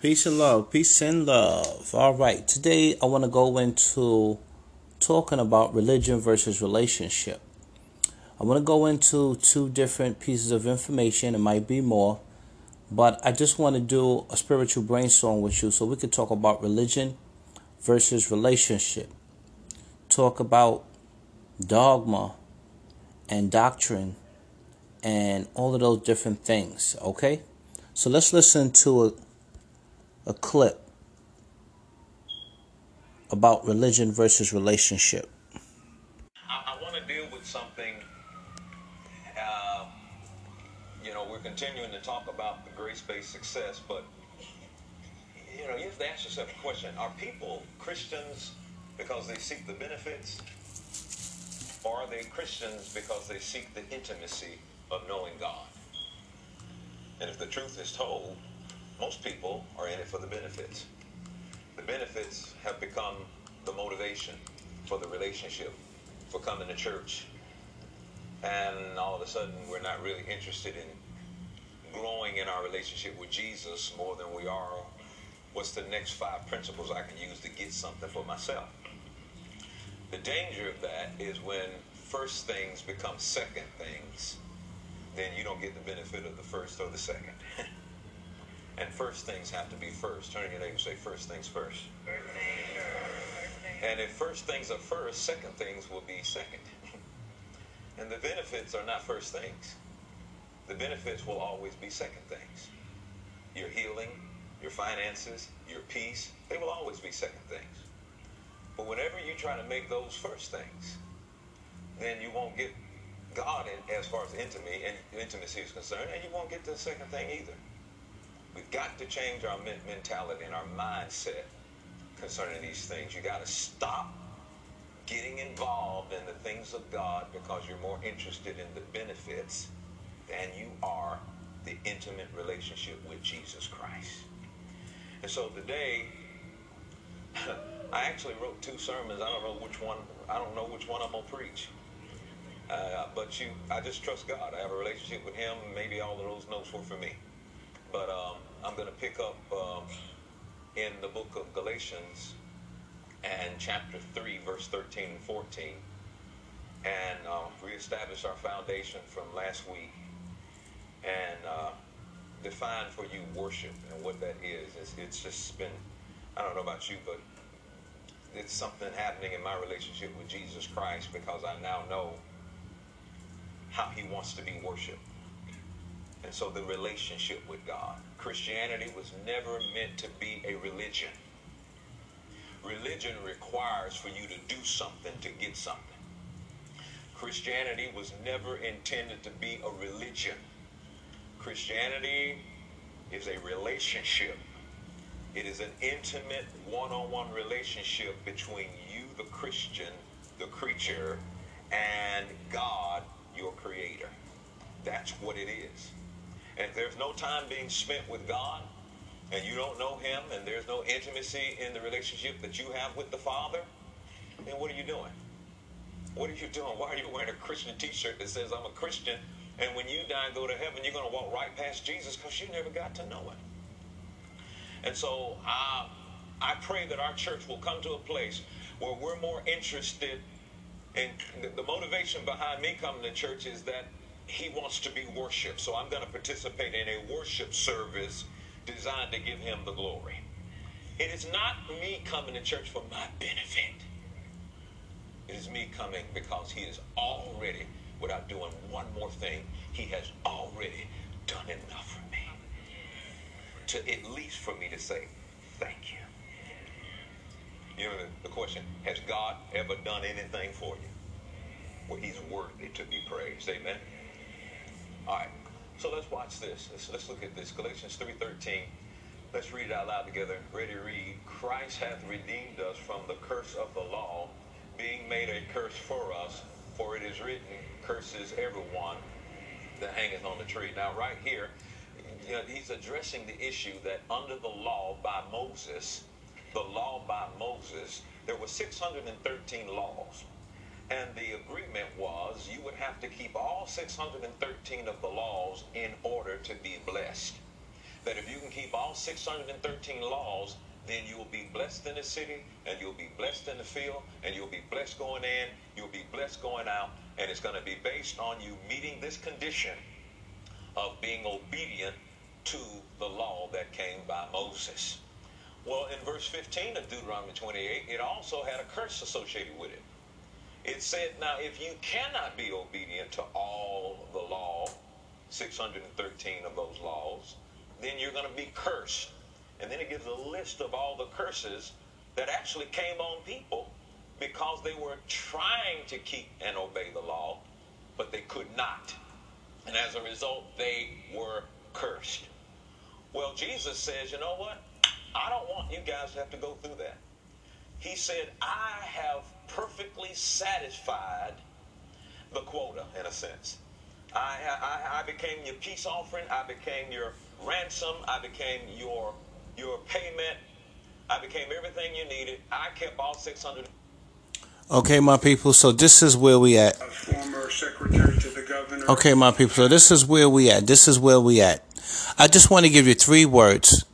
Peace and love. Peace and love. All right. Today I want to go into talking about religion versus relationship. I want to go into two different pieces of information. It might be more, but I just want to do a spiritual brainstorm with you so we could talk about religion versus relationship. Talk about dogma and doctrine and all of those different things. Okay? So let's listen to a a clip about religion versus relationship. I, I want to deal with something. Uh, you know, we're continuing to talk about the grace-based success, but you know, you have to ask yourself a question: Are people Christians because they seek the benefits, or are they Christians because they seek the intimacy of knowing God? And if the truth is told, most people are in it for the benefits. The benefits have become the motivation for the relationship, for coming to church. And all of a sudden, we're not really interested in growing in our relationship with Jesus more than we are what's the next five principles I can use to get something for myself. The danger of that is when first things become second things, then you don't get the benefit of the first or the second. And first things have to be first. Turn to your neighbor and say, first things first. And if first things are first, second things will be second. and the benefits are not first things. The benefits will always be second things. Your healing, your finances, your peace, they will always be second things. But whenever you try to make those first things, then you won't get God in, as far as intimacy intimacy is concerned, and you won't get the second thing either. Got to change our mentality and our mindset concerning these things. You got to stop getting involved in the things of God because you're more interested in the benefits than you are the intimate relationship with Jesus Christ. And so today, I actually wrote two sermons. I don't know which one. I don't know which one I'm gonna preach. Uh, but you, I just trust God. I have a relationship with Him. Maybe all of those notes were for me. But um, I'm going to pick up um, in the book of Galatians and chapter 3, verse 13 and 14. And uh, reestablish our foundation from last week and uh, define for you worship and what that is. It's, it's just been, I don't know about you, but it's something happening in my relationship with Jesus Christ because I now know how he wants to be worshiped. And so the relationship with God. Christianity was never meant to be a religion. Religion requires for you to do something to get something. Christianity was never intended to be a religion. Christianity is a relationship. It is an intimate one-on-one relationship between you, the Christian, the creature, and God, your creator. That's what it is. And if there's no time being spent with God, and you don't know Him, and there's no intimacy in the relationship that you have with the Father, then what are you doing? What are you doing? Why are you wearing a Christian t-shirt that says, I'm a Christian, and when you die and go to heaven, you're going to walk right past Jesus because you never got to know Him. And so I, I pray that our church will come to a place where we're more interested in the, the motivation behind me coming to church is that he wants to be worshiped. So I'm going to participate in a worship service designed to give him the glory. It is not me coming to church for my benefit. It is me coming because he is already, without doing one more thing, he has already done enough for me. To at least for me to say, thank you. You know the, question, has God ever done anything for you? Well, he's worthy to be praised. Amen. All right. So let's watch this. Let's, let's look at this. Galatians 3.13. Let's read it out loud together. Ready read. Christ hath redeemed us from the curse of the law, being made a curse for us. For it is written, curses everyone that hangeth on the tree. Now, right here, you know, he's addressing the issue that under the law by Moses, the law by Moses, there were 613 laws. And the agreement was you would have to keep all 613 of the laws in order to be blessed. that if you can keep all 613 laws, then you'll be blessed in the city and you'll be blessed in the field and you'll be blessed going in, you'll be blessed going out, and it's going to be based on you meeting this condition of being obedient to the law that came by Moses. Well, in verse 15 of Deuteronomy 28, it also had a curse associated with it. It said, Now, if you cannot be obedient to all the law, 613 of those laws, then you're going to be cursed. And then it gives a list of all the curses that actually came on people because they were trying to keep and obey the law, but they could not. And as a result, they were cursed. Well, Jesus says, you know what? I don't want you guys to have to go through that. He said, I have perfectly satisfied the quota, in a sense. I, I, I became your peace offering. I became your ransom. I became your your payment. I became everything you needed. I kept all 600. Okay, my people. So this is where we at. Former secretary to the governor. Okay, my people. So this is where we at. This is where we at. I just want to give you three words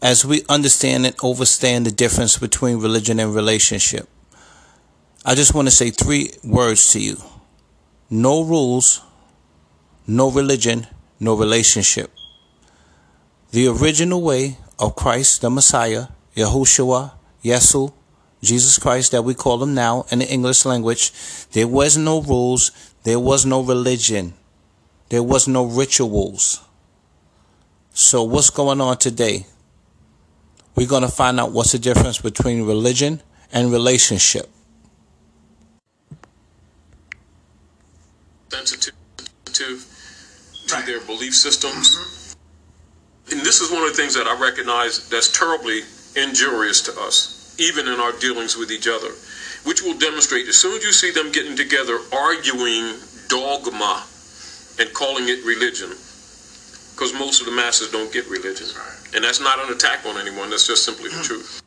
as we understand and understand the difference between religion and relationship. I just want to say three words to you. No rules, no religion, no relationship. The original way of Christ, the Messiah, Yahushua, Yesu, Jesus Christ that we call him now in the English language, there was no rules, there was no religion, there was no rituals. So what's going on today? We're going to find out what's the difference between religion and relationship. Sensitive to their belief systems. Mm-hmm. And this is one of the things that I recognize that's terribly injurious to us, even in our dealings with each other, which will demonstrate as soon as you see them getting together arguing dogma and calling it religion, because most of the masses don't get religion. And that's not an attack on anyone, that's just simply the truth.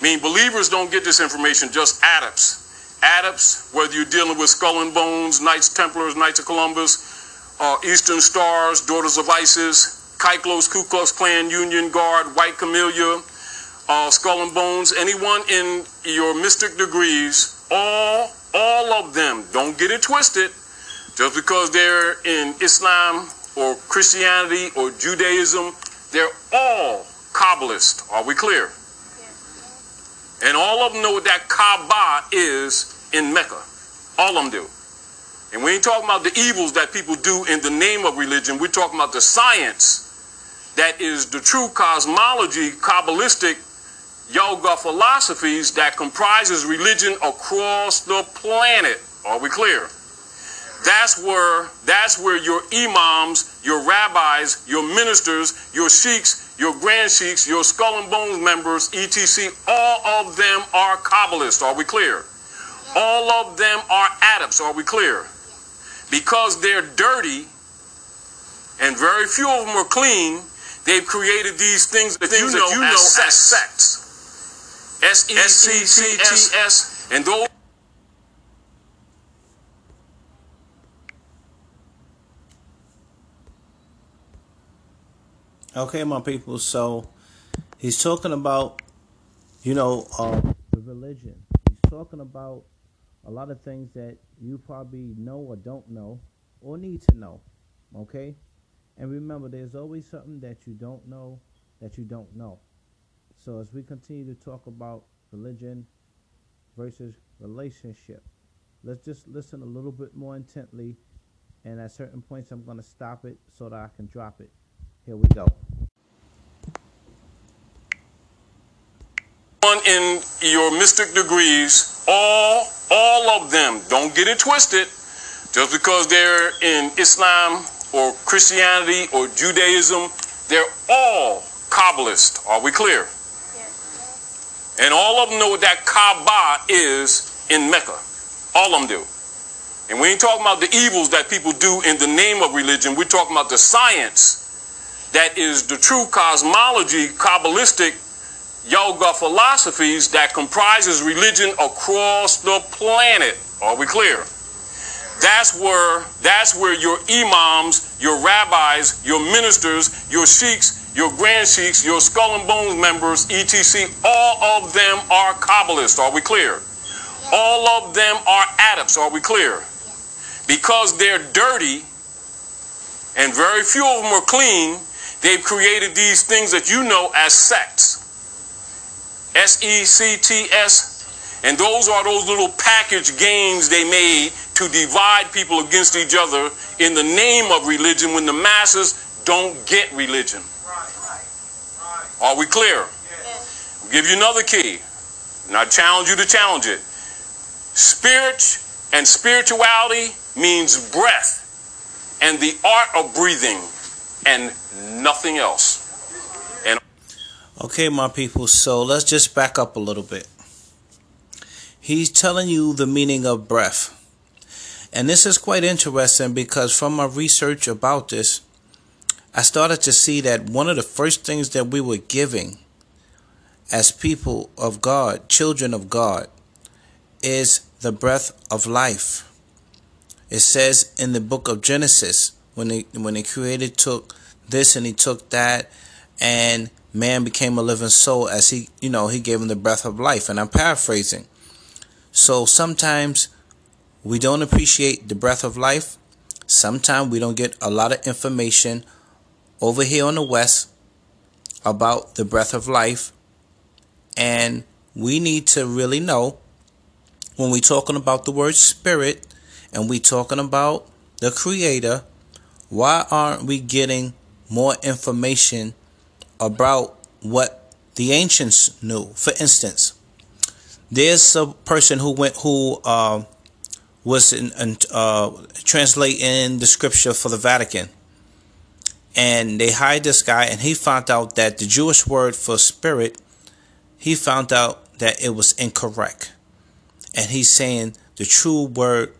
I mean, believers don't get this information, just adepts. Adepts, whether you're dealing with Skull and Bones, Knights Templars, Knights of Columbus, uh, Eastern Stars, Daughters of Isis, Kyklos, Ku Klux Klan, Union Guard, White Camellia, uh, Skull and Bones, anyone in your mystic degrees, all, all of them, don't get it twisted, just because they're in Islam or Christianity or Judaism, they're all Kabbalist. Are we clear? And all of them know what that Kaaba is in Mecca. All of them do. And we ain't talking about the evils that people do in the name of religion. We're talking about the science that is the true cosmology, Kabbalistic yoga philosophies that comprises religion across the planet. Are we clear? That's where that's where your imams, your rabbis, your ministers, your sheiks, your grand sheiks, your skull and bones members, etc. All of them are Kabbalists. Are we clear? All of them are adepts. Are we clear? Because they're dirty and very few of them are clean, they've created these things that things you know, that you know as, as sects. S E C T S. And those Okay, my people. So he's talking about, you know, uh, the religion. He's talking about a lot of things that you probably know or don't know or need to know. Okay? And remember, there's always something that you don't know that you don't know. So as we continue to talk about religion versus relationship, let's just listen a little bit more intently. And at certain points, I'm going to stop it so that I can drop it. Here we go. in your mystic degrees, all all of them, don't get it twisted, just because they're in Islam or Christianity or Judaism, they're all Kabbalist. Are we clear? Yes. And all of them know what that Kaaba is in Mecca. All of them do. And we ain't talking about the evils that people do in the name of religion. We're talking about the science that is the true cosmology, Kabbalistic yoga philosophies that comprises religion across the planet. Are we clear? That's where that's where your imams, your rabbis, your ministers, your sheiks, your grand sheiks, your skull and bones members, etc., all of them are Kabbalists. Are we clear? All of them are adepts. Are we clear? Because they're dirty and very few of them are clean, they've created these things that you know as sects. S E C T S. And those are those little package games they made to divide people against each other in the name of religion when the masses don't get religion. Are we clear? I'll give you another key. And I challenge you to challenge it. Spirit and spirituality means breath and the art of breathing and nothing else. And Okay, my people, so let's just back up a little bit. He's telling you the meaning of breath. And this is quite interesting because from my research about this, I started to see that one of the first things that we were giving as people of God, children of God, is the breath of life. It says in the book of Genesis when he when he created took this and he took that and man became a living soul as he you know he gave him the breath of life and I'm paraphrasing. So sometimes we don't appreciate the breath of life. Sometimes we don't get a lot of information over here on the west about the breath of life and we need to really know when we're talking about the word spirit and we're talking about the creator why aren't we getting more information about what the ancients knew? For instance there's a person who went who uh, was in, uh, translating the scripture for the Vatican. And they hired this guy and he found out that the Jewish word for spirit he found out that it was incorrect. And he's saying the true word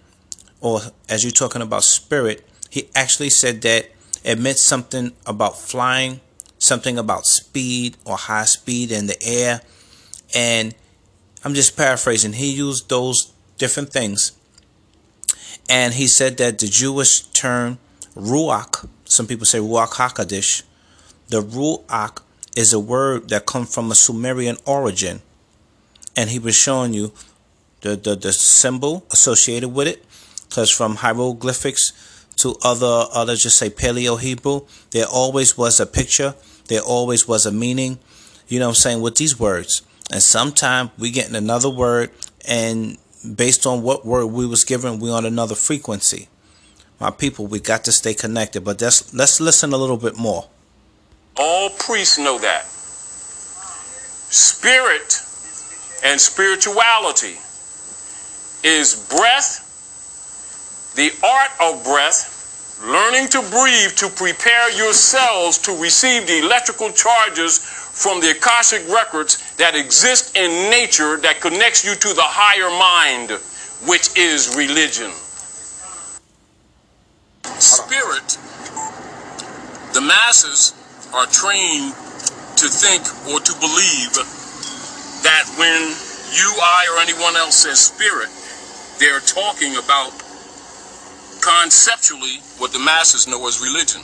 or as you're talking about spirit he actually said that it meant something about flying something about speed or high speed in the air. And i'm just paraphrasing he used those different things. And he said that the jewish term ruach some people say ruach hakadish the ruach is a word that comes from a sumerian origin. And he was showing you the, the, the symbol associated with it because from hieroglyphics to other other just say paleo hebrew there always was a picture there always was a meaning you know what i'm saying with these words. And sometimes we get in another word and based on what word we was given we on another frequency. My people we got to stay connected but that's let's listen a little bit more. All priests know that. Spirit and spirituality is breath, the art of breath, learning to breathe to prepare yourselves to receive the electrical charges from the Akashic records that exist in nature that connects you to the higher mind, which is religion. Spirit, the masses are trained to think or to believe that when you, I, or anyone else says spirit, they're talking about conceptually what the masses know as religion.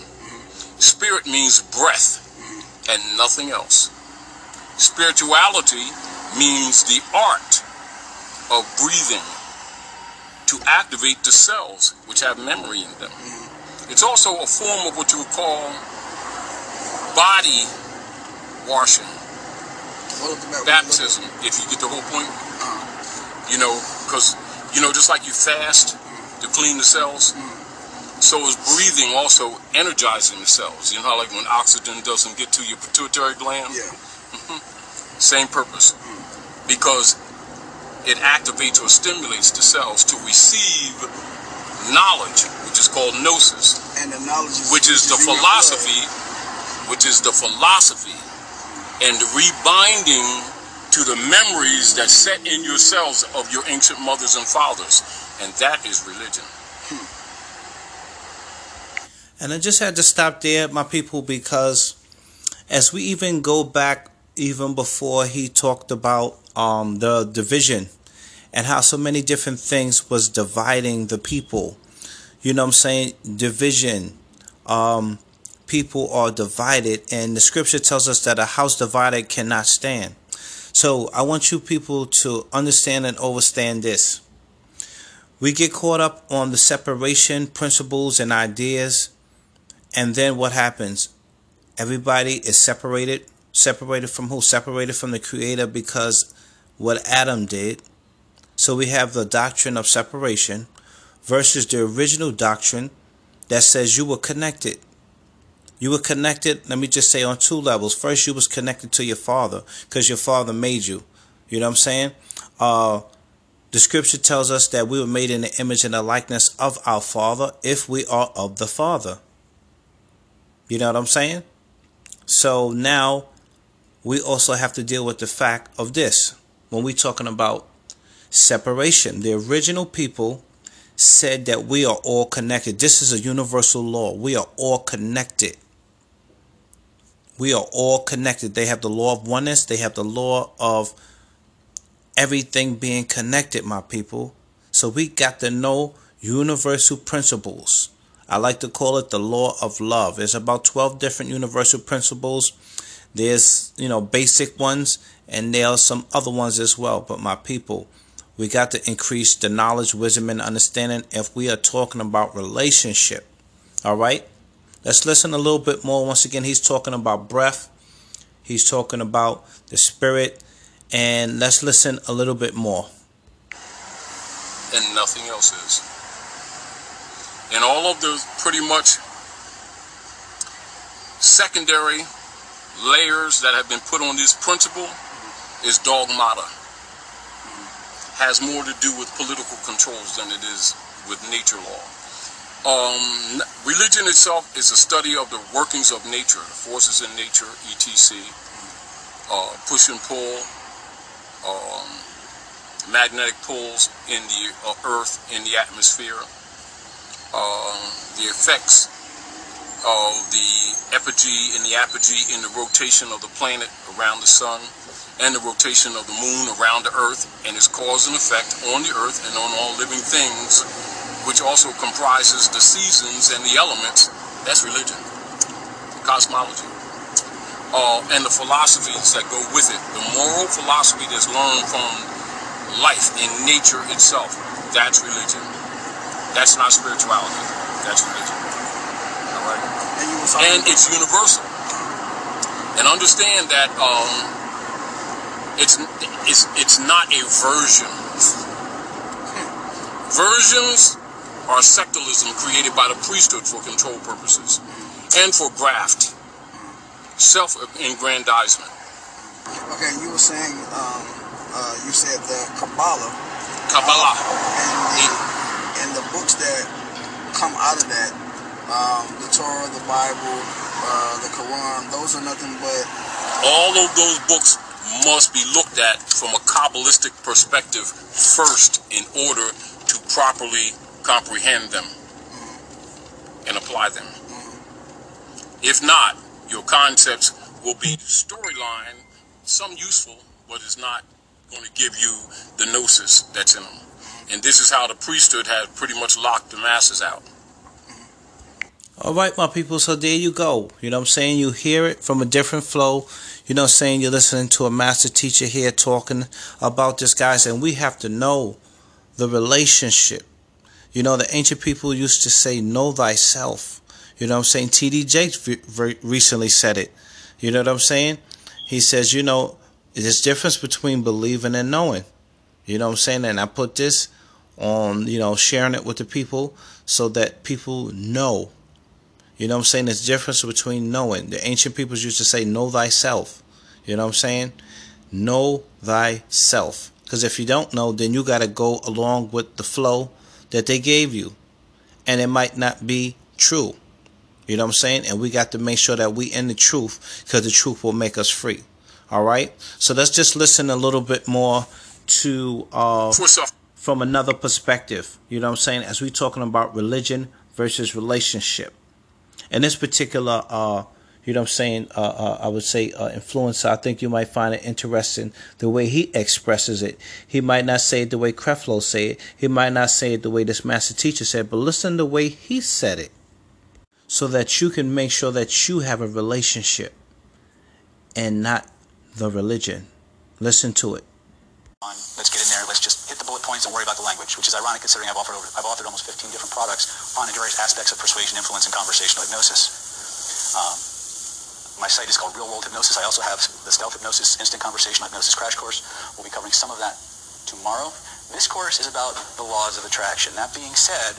Spirit means breath and nothing else. Spirituality means the art of breathing to activate the cells which have memory in them. It's also a form of what you would call body washing, baptism, if you get the whole point. Uh-huh. You know, because, you know, just like you fast to clean the cells, so is breathing also energizing the cells. You know how, like, when oxygen doesn't get to your pituitary gland? Yeah. Mm-hmm. Same purpose. Because it activates or stimulates the cells to receive knowledge, which is called gnosis, And the knowledge is which is the philosophy, which is the philosophy and the rebinding to the memories that set in your cells of your ancient mothers and fathers. And that is religion. And I just had to stop there, my people, because as we even go back, even before he talked about um, the division and how so many different things was dividing the people. You know what I'm saying? Division, um, people are divided, and the scripture tells us that a house divided cannot stand. So I want you people to understand and understand this. We get caught up on the separation principles and ideas, and then what happens? Everybody is separated. Separated from who? Separated from the Creator because what Adam did. So we have the doctrine of separation versus the original doctrine that says you were connected. You were connected, let me just say, on two levels. First, you was connected to your father because your father made you. You know what I'm saying? Uh, the scripture tells us that we were made in the image and the likeness of our father if we are of the father. You know what I'm saying? So now we also have to deal with the fact of this when we're talking about separation. The original people said that we are all connected. This is a universal law. We are all connected. We are all connected. They have the law of oneness, they have the law of everything being connected, my people. So we got to know universal principles. I like to call it the law of love. There's about 12 different universal principles. There's, you know, basic ones and there are some other ones as well. But my people, we got to increase the knowledge, wisdom, and understanding if we are talking about relationship. All right? Let's listen a little bit more. Once again, he's talking about breath, he's talking about the spirit, and let's listen a little bit more. And nothing else is. And all of the pretty much secondary layers that have been put on this principle is dogmata has more to do with political controls than it is with nature law. Um, religion itself is a study of the workings of nature, the forces in nature, etc., uh, push and pull, um, magnetic poles in the uh, earth, in the atmosphere, uh, the effects of the epigee and the apogee in the rotation of the planet around the sun, and the rotation of the moon around the earth and its cause and effect on the earth and on all living things, which also comprises the seasons and the elements. That's religion, cosmology. Uh, and the philosophies that go with it. The moral philosophy that's learned from life in nature itself. That's religion. That's not spirituality. That's religion. All right? And, and it's universal. And understand that um, it's it's it's not a version. Versions are sectalism created by the priesthood for control purposes and for graft, self-aggrandizement. Okay, you were saying um, uh, you said the Kabbalah. Kabbalah. Uh, and, the, and the books that come out of that, um, the Torah, the Bible, uh, the Quran, those are nothing but. All of those books must be looked at from a Kabbalistic perspective first in order to properly comprehend them and apply them. If not, your concepts will be storyline, some useful, but it's not going to give you the gnosis that's in them. And this is how the priesthood has pretty much locked the masses out. All right, my people. So there you go. You know I'm saying? You hear it from a different flow. You know I'm saying? You're listening to a master teacher here talking about this, guys, and we have to know the relationship. You know, the ancient people used to say, Know thyself. You know what I'm saying? T.D. Jakes recently said it. You know what I'm saying? He says, You know, there's difference between believing and knowing. You know what I'm saying? And I put this on, you know, sharing it with the people so that people know you know what I'm saying? There's difference between knowing. The ancient peoples used to say, know thyself. You know what I'm saying? Know thyself. Because if you don't know, then you got to go along with the flow that they gave you. And it might not be true. You know what I'm saying? And we got to make sure that we in the truth because the truth will make us free. All right? So let's just listen a little bit more to uh, from another perspective. You know what I'm saying? As we talking about religion versus relationship in this particular uh, you know what I'm saying, uh, uh, I would say uh, influencer, I think you might find it interesting the way he expresses it. He might not say it the way Creflo said it. He might not say it the way this master teacher said, but listen the way he said it. So that you can make sure that you have a relationship and not the religion. Listen to it. Let's get in there. Let's just hit the bullet points. Don't worry about the language, which is ironic considering I've offered over, I've authored almost 15 different products on various aspects of persuasion, influence, and conversational hypnosis. Um, my site is called Real World Hypnosis. I also have the Stealth Hypnosis Instant Conversational Hypnosis Crash Course. We'll be covering some of that tomorrow. This course is about the laws of attraction. That being said,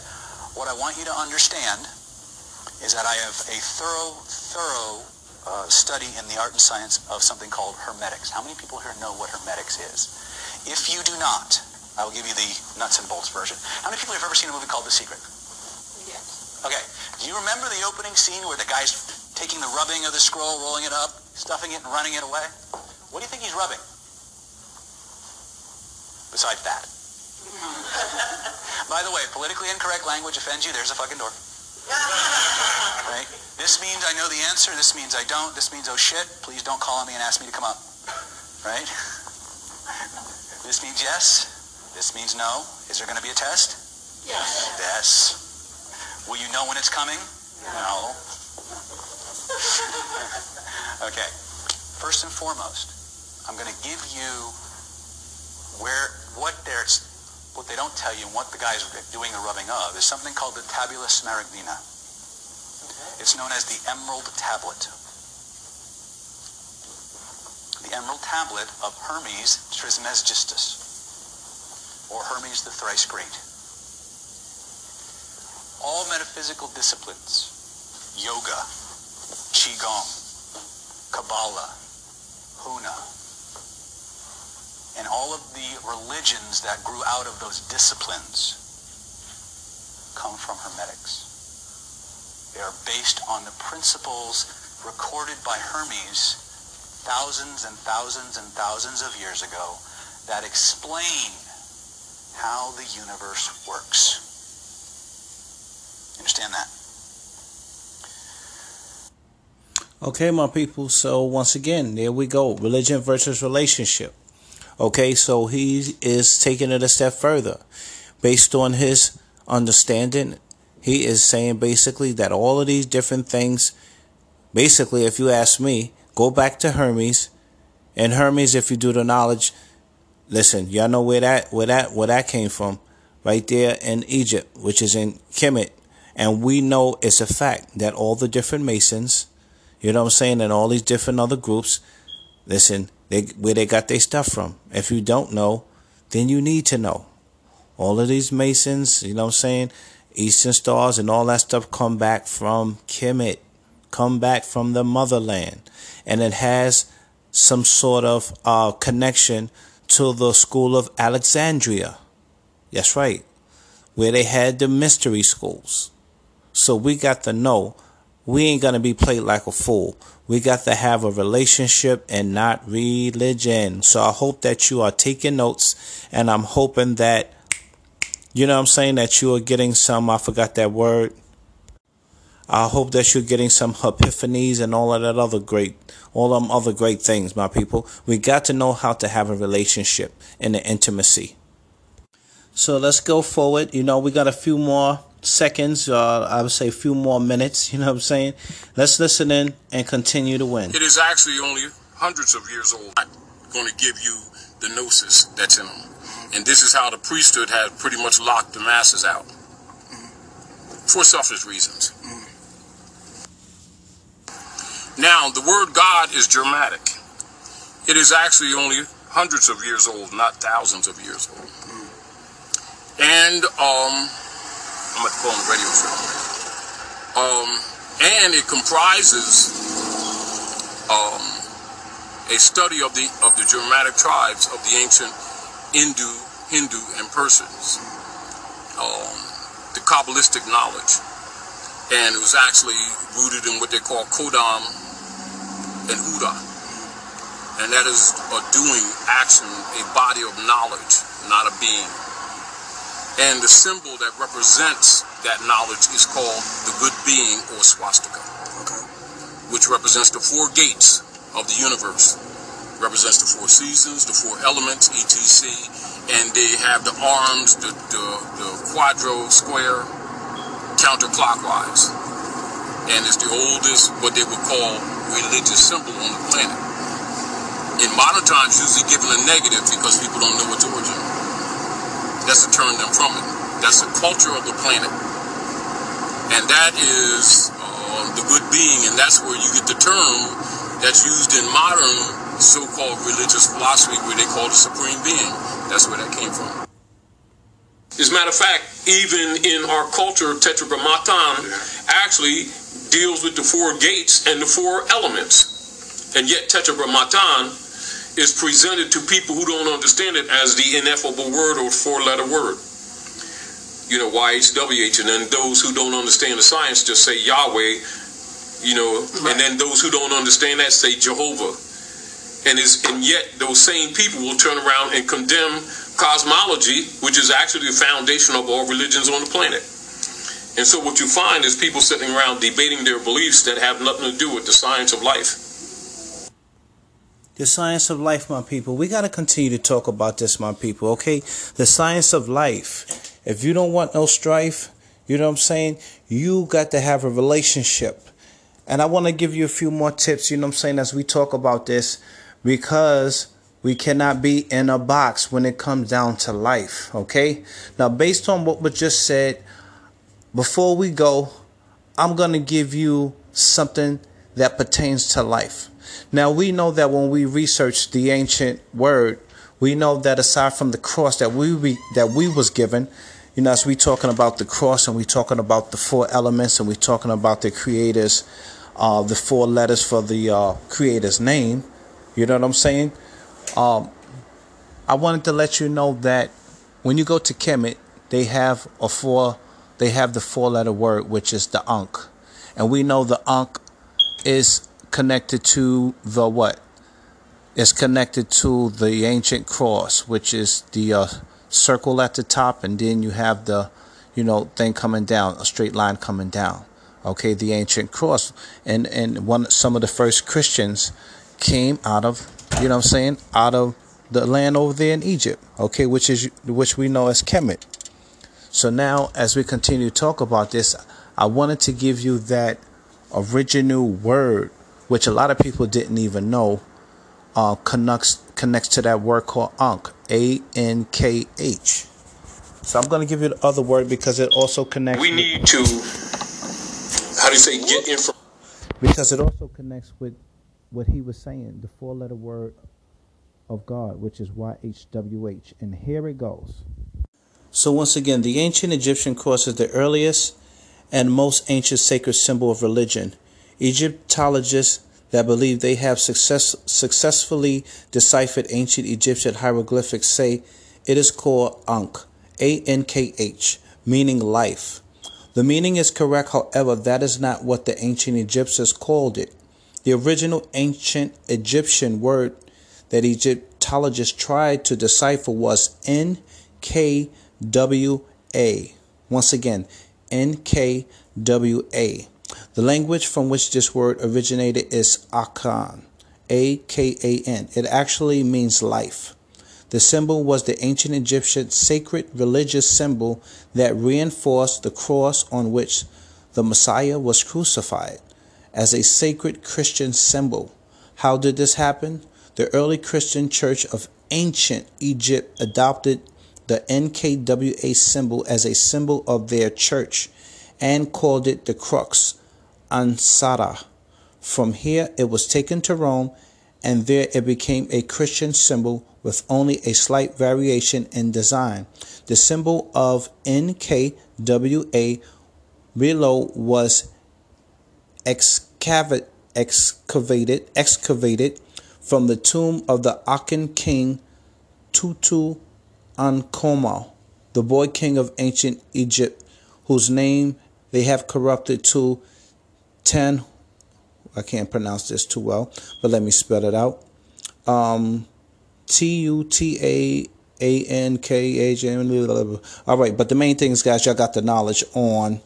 what I want you to understand is that I have a thorough, thorough uh, study in the art and science of something called hermetics. How many people here know what hermetics is? If you do not, I will give you the nuts and bolts version. How many people have ever seen a movie called The Secret? Yes. Okay. Do you remember the opening scene where the guy's taking the rubbing of the scroll, rolling it up, stuffing it, and running it away? What do you think he's rubbing? Besides that. By the way, politically incorrect language offends you, there's a fucking door. Means I know the answer. This means I don't. This means, oh shit, please don't call on me and ask me to come up. Right? This means yes. This means no. Is there going to be a test? Yes. Yes. Will you know when it's coming? No. okay. First and foremost, I'm going to give you where what there's what they don't tell you and what the guy's are doing the rubbing of is something called the tabula smaragdina. It's known as the emerald tablet. The emerald tablet of Hermes Trismegistus, or Hermes the thrice great. All metaphysical disciplines, yoga, qigong, kabbalah, huna, and all of the religions that grew out of those disciplines come from Hermetics. They are based on the principles recorded by Hermes thousands and thousands and thousands of years ago that explain how the universe works. Understand that? Okay, my people. So once again, there we go. Religion versus relationship. Okay, so he is taking it a step further. Based on his understanding, he is saying basically that all of these different things, basically, if you ask me, go back to Hermes. And Hermes, if you do the knowledge, listen, y'all know where that where that where that came from. Right there in Egypt, which is in Kemet. And we know it's a fact that all the different Masons, you know what I'm saying, and all these different other groups, listen, they, where they got their stuff from. If you don't know, then you need to know. All of these Masons, you know what I'm saying, Eastern Stars and all that stuff come back from Kemet, come back from the motherland. And it has some sort of uh, connection to the school of Alexandria. That's right, where they had the mystery schools. So we got to know we ain't going to be played like a fool. We got to have a relationship and not religion. So I hope that you are taking notes and I'm hoping that, you know I'm saying, that you are getting some, I forgot that word. I hope that you're getting some epiphanies and all of that other great, all them other great things, my people. We got to know how to have a relationship and the intimacy. So let's go forward. You know, we got a few more seconds, uh, I would say a few more minutes, you know what I'm saying? Let's listen in and continue to win. It is actually only hundreds of years old. I'm going to give you the gnosis that's in them. And this is how the priesthood had pretty much locked the masses out for selfish reasons. Now, the word God is dramatic. It is actually only hundreds of years old, not thousands of years old. And um, I'm on the radio show. Um, and it comprises um, a study of the of the Germanic tribes of the ancient Hindu, Hindu, and Persians. Um, the Kabbalistic knowledge, and it was actually rooted in what they call Kodam and Huda, and that is a doing, action, a body of knowledge, not a being. And the symbol that represents that knowledge is called the good being or swastika, Okay. which represents the four gates of the universe, represents the four seasons, the four elements, etc. And they have the arms, the, the, the quadro square, counterclockwise. and it's the oldest, what they would call, religious symbol on the planet. In modern times, usually given a negative because people don't know its origin. That's to turn them from it. That's the culture of the planet. And that is uh, the good being, and that's where you get the term that's used in modern so-called religious philosophy where they call the supreme being. That's where that came from. As a matter of fact, even in our culture, Tetragrammaton actually deals with the four gates and the four elements. And yet Tetragrammaton is presented to people who don't understand it as the ineffable word or four-letter word. You know, YHWH, and then those who don't understand the science just say Yahweh, you know, and then those who don't understand that say Jehovah. And is and yet those same people will turn around and condemn cosmology, which is actually the foundation of all religions on the planet. And so what you find is people sitting around debating their beliefs that have nothing to do with the science of life. The science of life, my people. We got to continue to talk about this, my people, okay? The science of life. If you don't want no strife, you know what I'm saying? You got to have a relationship. And I want to give you a few more tips, you know what I'm saying, as we talk about this, because we cannot be in a box when it comes down to life, okay? Now, based on what was just said, before we go, I'm going to give you something that pertains to life. Now, we know that when we research the ancient word, we know that aside from the cross that we, we that we was given, you know, as we talking about the cross and we talking about the four elements and we talking about the creator's, uh, the four letters for the uh, creator's name, you know what I'm saying? Um, I wanted to let you know that when you go to Kemet, they have a four, they have the four-letter word, which is the Ankh, and we know the Ankh is connected to the what? It's connected to the ancient cross, which is the uh, circle at the top, and then you have the, you know, thing coming down, a straight line coming down. Okay, the ancient cross, and and one some of the first Christians came out of, you know, what I'm saying, out of the land over there in Egypt. Okay, which is which we know as Kemet. So now, as we continue to talk about this, I wanted to give you that original word, which a lot of people didn't even know, uh, connects connects to that word called Ankh, A N K H. So I'm going to give you the other word because it also connects. We need to, how do you say, get information. Because it also connects with what he was saying, the four-letter word of God, which is Y H W H, and here it goes. So once again, the ancient Egyptian cross is the earliest and most ancient sacred symbol of religion. Egyptologists that believe they have success, successfully deciphered ancient Egyptian hieroglyphics say it is called Ankh, A N K H, meaning life. The meaning is correct, however, that is not what the ancient Egyptians called it. The original ancient Egyptian word that Egyptologists tried to decipher was N K W A. Once again, N K W A. The language from which this word originated is Akan, A K A N. It actually means life. The symbol was the ancient Egyptian sacred religious symbol that reinforced the cross on which the Messiah was crucified as a sacred Christian symbol. How did this happen? The early Christian church of ancient Egypt adopted the NKWA symbol as a symbol of their church and called it the crux, Ansata. From here, it was taken to Rome, and there it became a Christian symbol with only a slight variation in design. The symbol of NKWA below was excavate, excavated, excavated from the tomb of the Akan king Tutu Ankoma, the boy king of ancient Egypt, whose name they have corrupted to Ten. I can't pronounce this too well, but let me spell it out. Um, T U T A A N K H N. All right, but the main thing is, guys, y'all got the knowledge on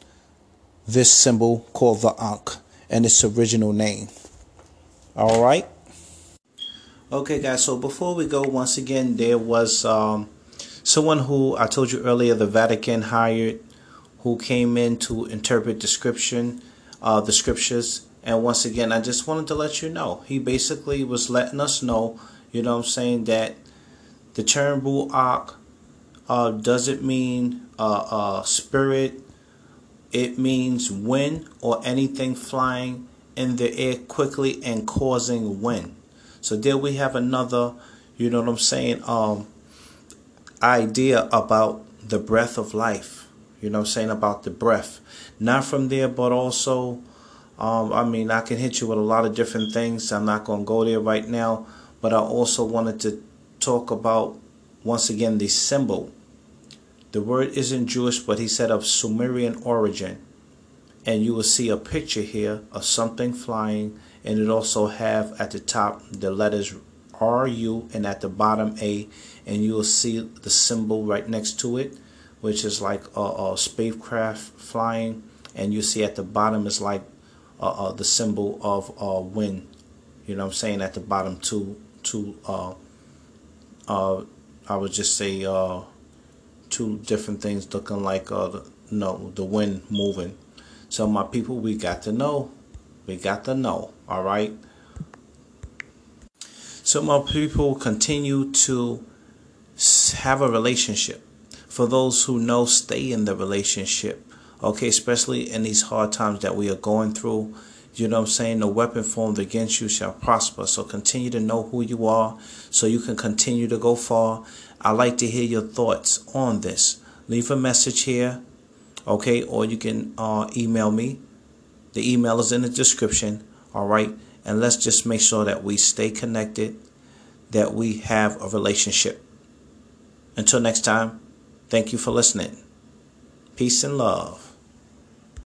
this symbol called the Ankh and its original name. All right. Okay, guys. So before we go, once again, there was um, someone who I told you earlier the Vatican hired who came in to interpret the scripture uh, the scriptures. And once again, I just wanted to let you know. He basically was letting us know, you know I'm saying, that the term Ruach uh, doesn't mean uh, uh, spirit. It means wind or anything flying in the air quickly and causing wind. So there we have another, you know what I'm saying, um, idea about the breath of life. You know what I'm saying about the breath. Not from there, but also, um, I mean, I can hit you with a lot of different things. I'm not going to go there right now, but I also wanted to talk about once again the symbol. The word isn't Jewish, but he said of Sumerian origin. And you will see a picture here of something flying, and it also have at the top the letters RU and at the bottom A, and you will see the symbol right next to it, which is like a, a spacecraft flying, and you see at the bottom is like uh, uh, the symbol of uh, wind. You know what I'm saying? At the bottom, two, two, uh, uh, I would just say uh, two different things looking like uh, the, no, the wind moving. So my people, we got to know. We got to know. All right. So my people continue to have a relationship. For those who know, stay in the relationship. Okay, especially in these hard times that we are going through. You know what I'm saying? No weapon formed against you shall prosper. So continue to know who you are so you can continue to go far. I'd like to hear your thoughts on this. Leave a message here, okay? Or you can uh, email me. The email is in the description, all right? And let's just make sure that we stay connected, that we have a relationship. Until next time, thank you for listening. Peace and love.